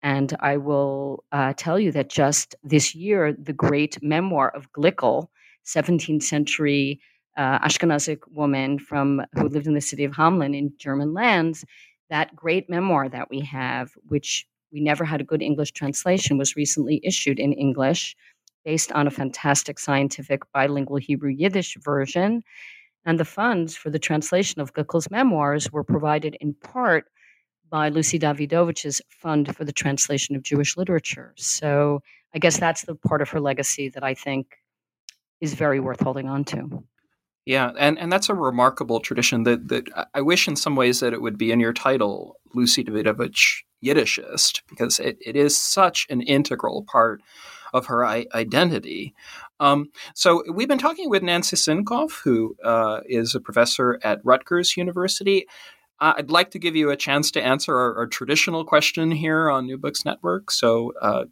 And I will uh, tell you that just this year, the great memoir of Glickel, 17th century uh, Ashkenazic woman from who lived in the city of Hamelin in German lands, that great memoir that we have, which we never had a good English translation, was recently issued in English based on a fantastic scientific bilingual Hebrew Yiddish version. And the funds for the translation of Glickel's memoirs were provided in part by Lucy Dawidowicz's Fund for the Translation of Jewish Literature. So I guess that's the part of her legacy that I think is very worth holding on to. Yeah, and, and that's a remarkable tradition that, that I wish in some ways that it would be in your title, Lucy Dawidowicz Yiddishist, because it, it is such an integral part of her I- identity. Um, so we've been talking with Nancy Sinkoff, who uh, is a professor at Rutgers University. Uh, I'd like to give you a chance to answer our, our traditional question here on New Books Network. So, uh,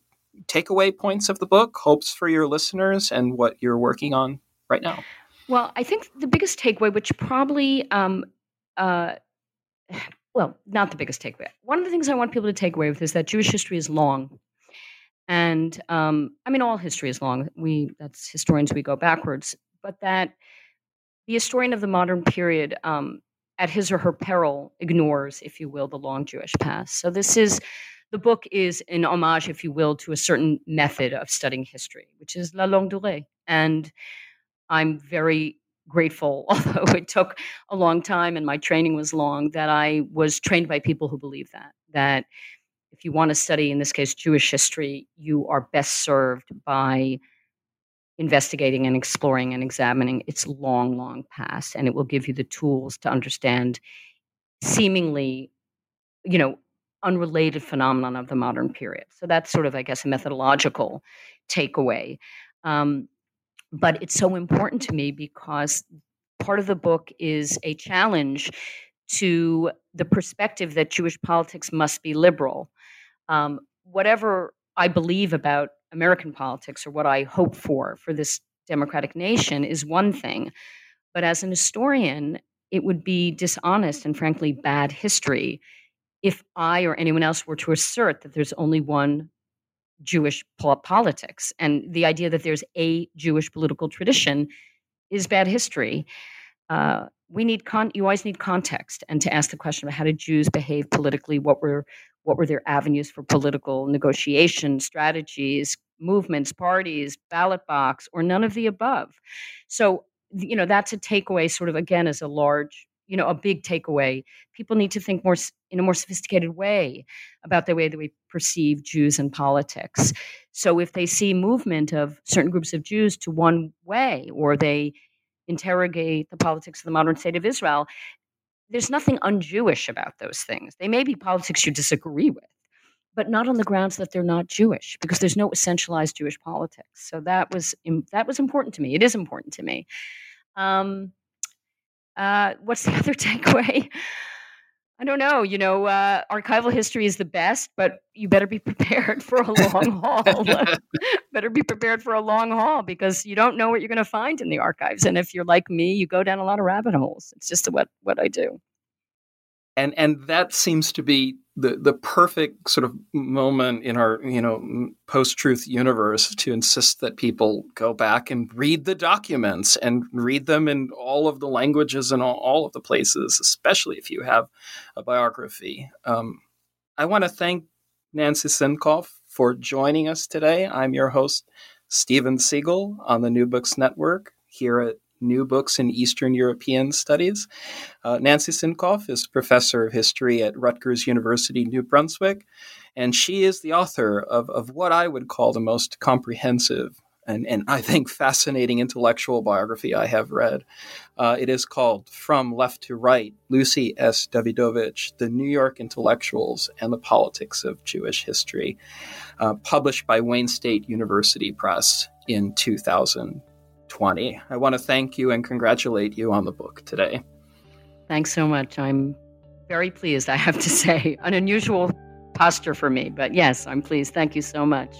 takeaway points of the book, hopes for your listeners, and what you're working on right now. Well, I think the biggest takeaway, which probably, um, uh, well, not the biggest takeaway. One of the things I want people to take away with is that Jewish history is long, and um, I mean, all history is long. We that's historians we go backwards, but that the historian of the modern period, um, at his or her peril, ignores, if you will, the long Jewish past. So this is the book is an homage, if you will, to a certain method of studying history, which is la longue durée, and I'm very grateful, although it took a long time and my training was long, that I was trained by people who believe that. That if you want to study, in this case, Jewish history, you are best served by investigating and exploring and examining. It's long, long past, and it will give you the tools to understand seemingly, you know, unrelated phenomenon of the modern period. So that's sort of, I guess, a methodological takeaway. Um, but it's so important to me because part of the book is a challenge to the perspective that Jewish politics must be liberal. Um, whatever I believe about American politics or what I hope for for this democratic nation is one thing. But as an historian, it would be dishonest and frankly bad history if I or anyone else were to assert that there's only one Jewish politics. And the idea that there's a Jewish political tradition is bad history. Uh, we need con- you always need context and to ask the question of how did Jews behave politically? What were what were their avenues for political negotiation, strategies, movements, parties, ballot box, or none of the above? So you know that's a takeaway, sort of again as a large you know a big takeaway people need to think more in a more sophisticated way about the way that we perceive jews and politics so if they see movement of certain groups of jews to one way or they interrogate the politics of the modern state of israel there's nothing un-jewish about those things. They may be politics you disagree with but not on the grounds that they're not jewish because there's no essentialized jewish politics. So that was that was important to me. It is important to me. Um, uh, what's the other takeaway? I don't know. You know, uh, archival history is the best, but you better be prepared for a long haul. better be prepared for a long haul because you don't know what you're going to find in the archives. And if you're like me, you go down a lot of rabbit holes. It's just what what I do and and that seems to be the the perfect sort of moment in our you know post truth universe to insist that people go back and read the documents and read them in all of the languages and all, all of the places, especially if you have a biography. Um, I want to thank Nancy Sinkoff for joining us today. I'm your host, Steven Seegel, on the New Books Network here at new books in Eastern European studies. Uh, Nancy Sinkoff is professor of history at Rutgers University, New Brunswick, and she is the author of, of what I would call the most comprehensive and, and I think fascinating intellectual biography I have read. Uh, it is called From Left to Right Lucy S. Dawidowicz, The New York Intellectuals and the Politics of Jewish History, uh, published by Wayne State University Press in 2000. 20. I want to thank you and congratulate you on the book today. Thanks so much. I'm very pleased, I have to say. An unusual posture for me, but yes, I'm pleased. Thank you so much.